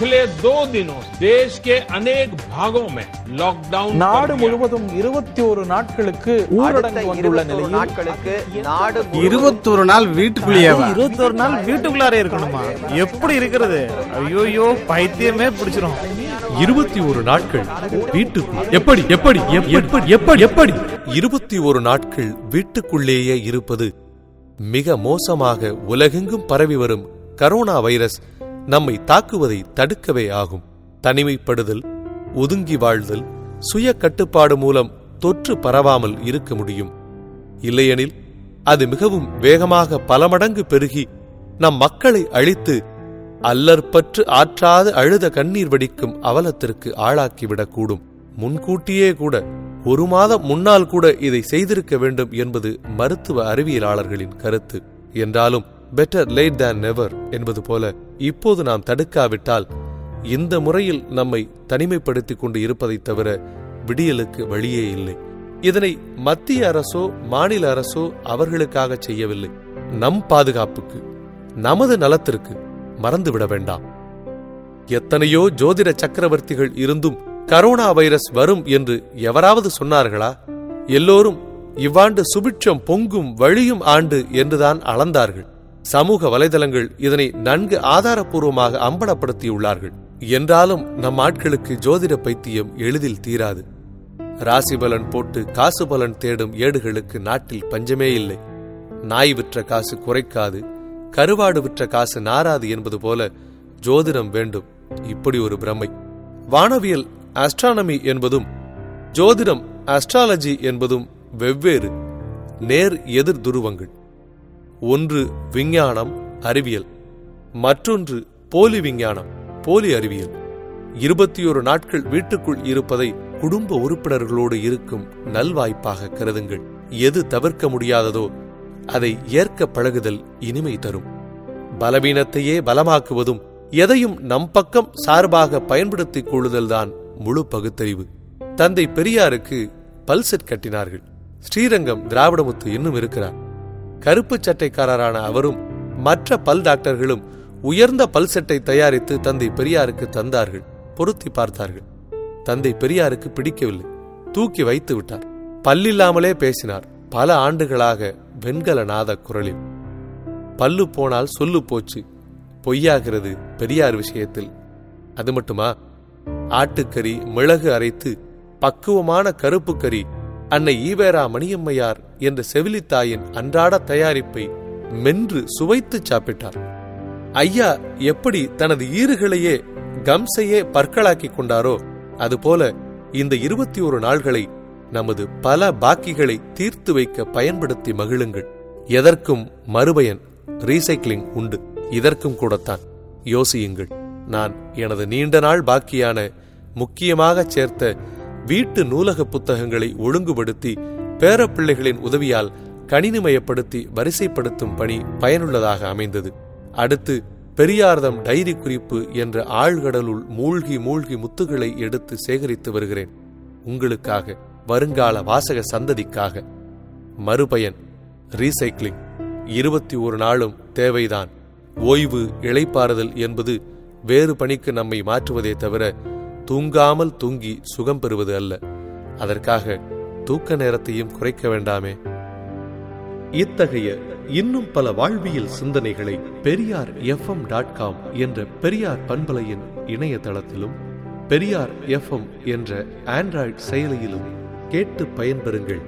पिछले दो दिनों से देश के अनेक भागों में लॉकडाउन कर நாடு दिया। முழுவதும் இருபத்தி ஒரு நாட்களுக்கு ஊரடங்கு அடுத்த வந்துள்ள 21 நிலையில் நாட்களுக்கு நாடு முழுவதும் இருபத்தொரு நாள் வீட்டுக்குள்ளேயேவா இருபத்தொரு நாள் வீட்டுக்குள்ளாரே இருக்கணுமா எப்படி இருக்கிறது ஐயோயோ பைத்தியமே பிடிச்சிரும் இருபத்தி ஒரு நாட்கள் வீட்டுக்குள் எப்படி எப்படி எப்- எப்படி எப்படி எப்படி இருபத்தி ஒரு நாட்கள் வீட்டுக்குள்ளேயே இருப்பது மிக மோசமாக உலகெங்கும் பரவி வரும் கரோனா வைரஸ் நம்மை தாக்குவதை தடுக்கவே ஆகும். தனிமைப்படுதல் ஒதுங்கி வாழ்தல் சுய கட்டுப்பாடு மூலம் தொற்று பரவாமல் இருக்க முடியும். இல்லையெனில் அது மிகவும் வேகமாக பல மடங்கு பெருகி நம் மக்களை அழித்து அல்லற்பற்று ஆற்றாது அழுத கண்ணீர் வடிக்கும் அவலத்திற்கு ஆளாக்கிவிடக்கூடும். முன்கூட்டியே கூட ஒரு மாதம் முன்னால் கூட இதை செய்திருக்க வேண்டும் என்பது மருத்துவ அறிவியலாளர்களின் கருத்து. என்றாலும் பெட்டர் லேட் தேன் நெவர் என்பது போல இப்போது நாம் தடுக்காவிட்டால் இந்த முறையில் நம்மை தனிமைப்படுத்திக் கொண்டு இருப்பதைத் தவிர விடியலுக்கு வழியே இல்லை. இதனை மத்திய அரசோ மாநில அரசோ அவர்களுக்காக செய்யவில்லை. நம் பாதுகாப்புக்கு நமது நலத்திற்கு மறந்துவிட வேண்டாம். எத்தனையோ ஜோதிட சக்கரவர்த்திகள் இருந்தும் கரோனா வைரஸ் வரும் என்று எவராவது சொன்னார்களா? எல்லோரும் இவ்வாண்டு சுபிட்சம் பொங்கும் வழியும் ஆண்டு என்றுதான் அளந்தார்கள். சமூக வலைதளங்கள் இதனை நன்கு ஆதாரப்பூர்வமாக அம்பலப்படுத்தியுள்ளார்கள். என்றாலும் நம் ஆட்களுக்கு ஜோதிட பைத்தியம் எளிதில் தீராது. ராசி பலன் போட்டு காசு பலன் தேடும் ஏடுகளுக்கு நாட்டில் பஞ்சமே இல்லை. நாய் விற்ற காசு குறைக்காது கருவாடு விற்ற காசு நாராது என்பது போல ஜோதிடம் வேண்டும். இப்படி ஒரு பிரமை. வானவியல் ஆஸ்ட்ரானமி என்பதும் ஜோதிடம் ஆஸ்ட்ராலஜி என்பதும் வெவ்வேறு நேர் எதிர் துருவங்கள். ஒன்று விஞ்ஞானம் அறிவியல். மற்றொன்று போலி விஞ்ஞானம் போலி அறிவியல். இருபத்தி ஒரு நாட்கள் வீட்டுக்குள் இருப்பதை குடும்ப உறுப்பினர்களோடு இருக்கும் நல்வாய்ப்பாக கருதுங்கள். எது தவிர்க்க முடியாததோ அதை ஏற்க பழகுதல் இனிமை தரும். பலவீனத்தையே பலமாக்குவதும் எதையும் நம் பக்கம் சார்பாக பயன்படுத்திக் கொள்ளுதல்தான் முழு பகுத்தறிவு. தந்தை பெரியாருக்கு பல்செட் கட்டினார்கள். ஸ்ரீரங்கம் திராவிடமுத்து இன்னும் இருக்கிறார். கருப்பு சட்டைக்காரரான அவரும் மற்ற பல் டாக்டர்களும் உயர்ந்த பல் சட்டை தயாரித்து தந்தை பெரியாருக்கு தந்தார்கள் பொருத்தி பார்த்தார்கள். தந்தை பெரியாருக்கு பிடிக்கவில்லை. தூக்கி வைத்து விட்டார். பல்லில்லாமலே பேசினார். பல ஆண்டுகளாக வெண்கல நாத குரலில். பல்லு போனால் சொல்லு போச்சு. பொய்யாகிறது பெரியார் விஷயத்தில். அது மட்டுமா? ஆட்டுக்கறி மிளகு அரைத்து பக்குவமான கருப்பு கறி அன்னை ஈவேரா மணியம்மையார் என்ற செவிலித்தாயின் அன்றாட தயாரிப்பை மென்று சுவைத்து சாப்பிட்டார். ஐயா எப்படி தனது ஈறுகளையே கம்சையே பற்களாக்கிக் கொண்டாரோ அதுபோல இந்த இருபத்தி ஒரு நாள்களை நமது பல பாக்கிகளை தீர்த்து வைக்க பயன்படுத்தி மகிழுங்கள். எதற்கும் மறுபயன் ரீசைக்கிளிங் உண்டு. இதற்கும் கூடத்தான் யோசியுங்கள். நான் எனது நீண்ட நாள் பாக்கியான முக்கியமாகச் சேர்த்த வீட்டு நூலக புத்தகங்களை ஒழுங்குபடுத்தி பேரப்பிள்ளைகளின் உதவியால் கணினிமயப்படுத்தி வரிசைப்படுத்தும் பணி பயனுள்ளதாக அமைந்தது. அடுத்து பெரியார்தம் டைரி குறிப்பு என்ற ஆழ்கடலுள் மூழ்கி மூழ்கி முத்துகளை எடுத்து சேகரித்து வருகிறேன். உங்களுக்காக வருங்கால வாசக சந்ததிக்காக. மறுபயன் ரீசைக்கிளிங் இருபத்தி ஒரு நாளும் தேவைதான். ஓய்வு இழைப்பாறுதல் என்பது வேறு பணிக்கு நம்மை மாற்றுவதே தவிர தூங்காமல் தூங்கி சுகம் பெறுவது அல்ல. அதற்காக தூக்க நேரத்தையும் குறைக்க வேண்டாமே. இத்தகைய இன்னும் பல வாழ்வியல் சிந்தனைகளை பெரியார் எஃப்எம் டாட் காம் என்ற பெரியார் பண்பலையின் இணையதளத்திலும் பெரியார் எஃப்எம் என்ற ஆண்ட்ராய்டு செயலியிலும் கேட்டு பயன்பெறுங்கள்.